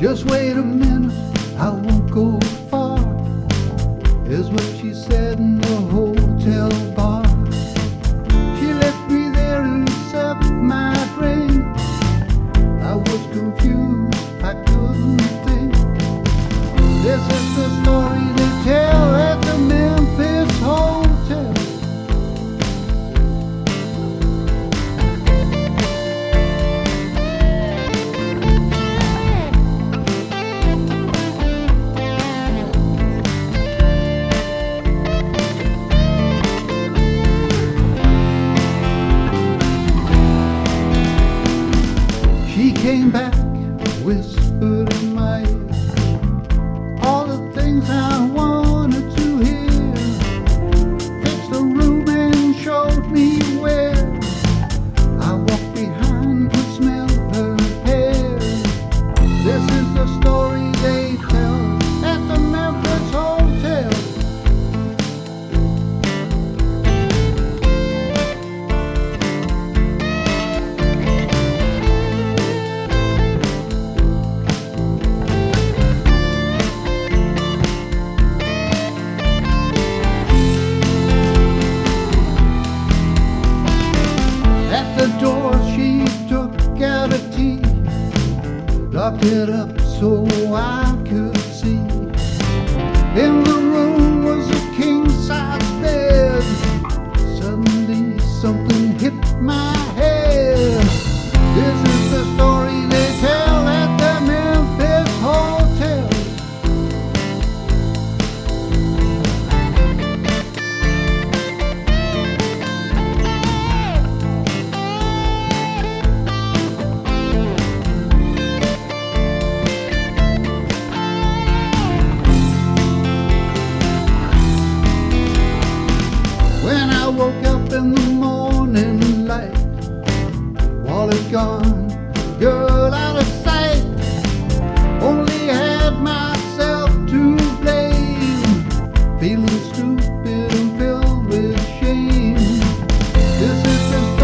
Just wait a minute. came back, whispered in my ear all the things I At the door, she took out a key, locked it up so I could see. In the room was a king size bed. Suddenly, something hit my woke up in the morning light. Wallet gone, girl out of sight. Only had myself to blame. Feeling stupid and filled with shame. This is